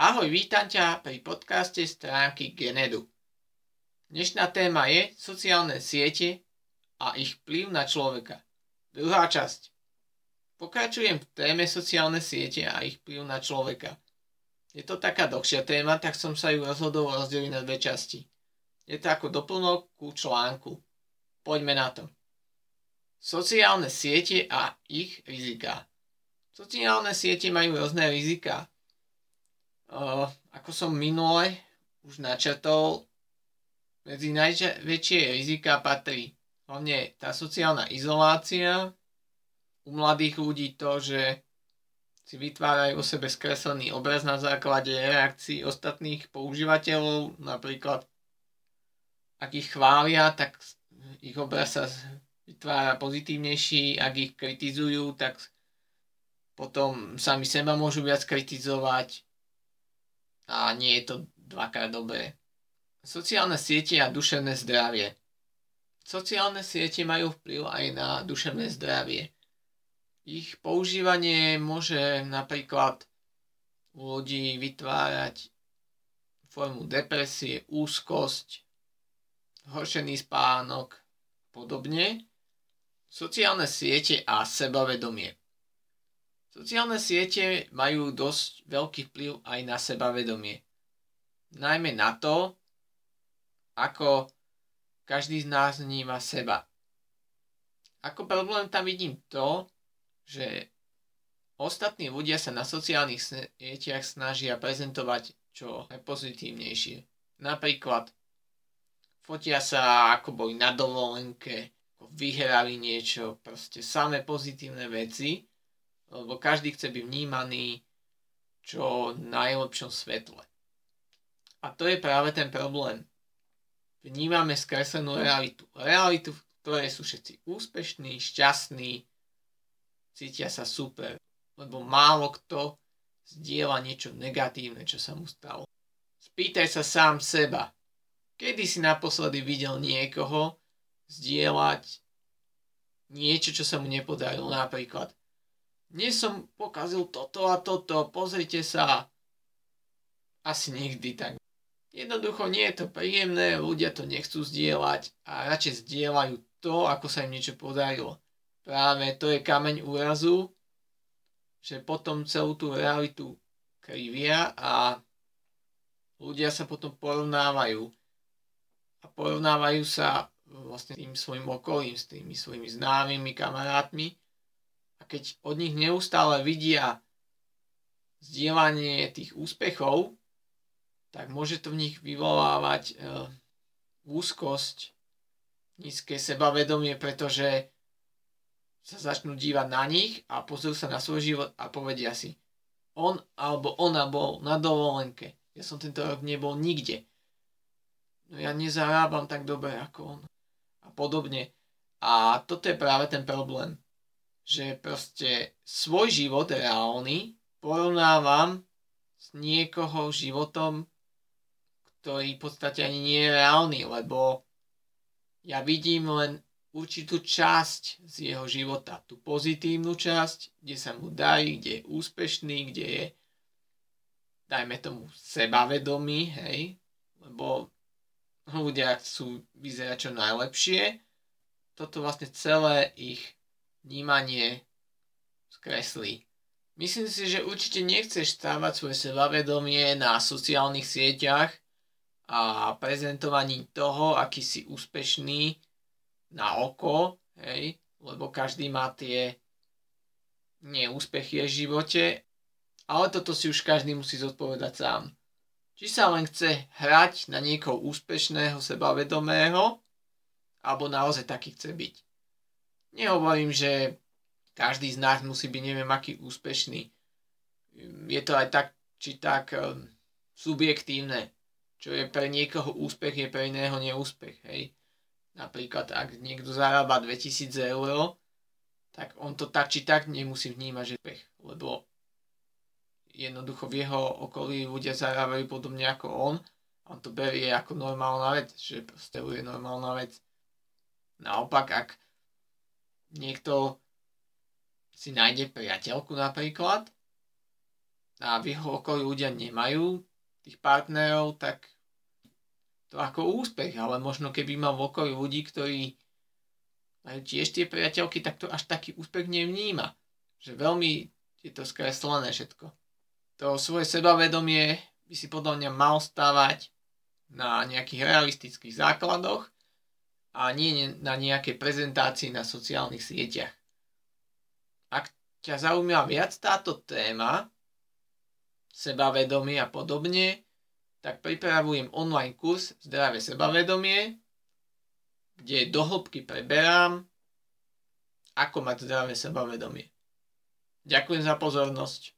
Ahoj, vítam ťa pri podcaste stránky Genedu. Dnešná téma je sociálne siete a ich vplyv na človeka. Druhá časť. Pokračujem v téme sociálne siete a ich vplyv na človeka. Je to taká dlhšia téma, tak som sa ju rozhodol rozdeliť na dve časti. Je to ako doplnok ku článku. Poďme na to. Sociálne siete a ich rizika. Sociálne siete majú rôzne rizika, Uh, ako som minule už načrtol, medzi najväčšie rizika patrí hlavne tá sociálna izolácia, u mladých ľudí to, že si vytvárajú o sebe skreslený obraz na základe reakcií ostatných používateľov, napríklad ak ich chvália, tak ich obraz sa vytvára pozitívnejší, ak ich kritizujú, tak potom sami seba môžu viac kritizovať, a nie je to dvakrát dobré. Sociálne siete a duševné zdravie. Sociálne siete majú vplyv aj na duševné zdravie. Ich používanie môže napríklad u ľudí vytvárať formu depresie, úzkosť, horšený spánok, podobne. Sociálne siete a sebavedomie. Sociálne siete majú dosť veľký vplyv aj na sebavedomie. Najmä na to, ako každý z nás vníma seba. Ako problém tam vidím to, že ostatní ľudia sa na sociálnych sieťach snažia prezentovať čo najpozitívnejšie. Napríklad fotia sa, ako boli na dovolenke, ako vyhrali niečo, proste samé pozitívne veci lebo každý chce byť vnímaný čo najlepšom svetle. A to je práve ten problém. Vnímame skreslenú realitu. Realitu, v ktorej sú všetci úspešní, šťastní, cítia sa super, lebo málo kto zdieľa niečo negatívne, čo sa mu stalo. Spýtaj sa sám seba, kedy si naposledy videl niekoho zdieľať niečo, čo sa mu nepodarilo, napríklad dnes som pokazil toto a toto, pozrite sa. Asi nikdy tak. Jednoducho nie je to príjemné, ľudia to nechcú zdieľať a radšej zdieľajú to, ako sa im niečo podarilo. Práve to je kameň úrazu, že potom celú tú realitu krivia a ľudia sa potom porovnávajú. A porovnávajú sa vlastne tým svojim okolím, s tými svojimi známymi kamarátmi keď od nich neustále vidia zdieľanie tých úspechov, tak môže to v nich vyvolávať e, úzkosť, nízke sebavedomie, pretože sa začnú dívať na nich a pozrú sa na svoj život a povedia si, on alebo ona bol na dovolenke. Ja som tento rok nebol nikde. No ja nezarábam tak dobre ako on. A podobne. A toto je práve ten problém že proste svoj život reálny porovnávam s niekoho životom, ktorý v podstate ani nie je reálny, lebo ja vidím len určitú časť z jeho života, tú pozitívnu časť, kde sa mu darí, kde je úspešný, kde je dajme tomu sebavedomý, hej, lebo ľudia chcú vyzerať čo najlepšie. Toto vlastne celé ich vnímanie skreslí. Myslím si, že určite nechceš stávať svoje sebavedomie na sociálnych sieťach a prezentovaní toho, aký si úspešný na oko, hej, lebo každý má tie neúspechy v živote, ale toto si už každý musí zodpovedať sám. Či sa len chce hrať na niekoho úspešného, sebavedomého, alebo naozaj taký chce byť. Nehovorím, že každý z nás musí byť neviem aký úspešný. Je to aj tak, či tak um, subjektívne. Čo je pre niekoho úspech, je pre iného neúspech. Hej. Napríklad, ak niekto zarába 2000 eur, tak on to tak či tak nemusí vnímať, že úspech. Lebo jednoducho v jeho okolí ľudia zarábajú podobne ako on. On to berie ako normálna vec, že proste je normálna vec. Naopak, ak niekto si nájde priateľku napríklad a v jeho okolí ľudia nemajú tých partnerov, tak to ako úspech, ale možno keby mal v okolí ľudí, ktorí majú tiež tie priateľky, tak to až taký úspech nevníma. Že veľmi je to skreslené všetko. To svoje sebavedomie by si podľa mňa mal stávať na nejakých realistických základoch a nie na nejakej prezentácii na sociálnych sieťach. Ak ťa zaujíma viac táto téma, sebavedomie a podobne, tak pripravujem online kurz Zdravé sebavedomie, kde do hĺbky preberám, ako mať zdravé sebavedomie. Ďakujem za pozornosť.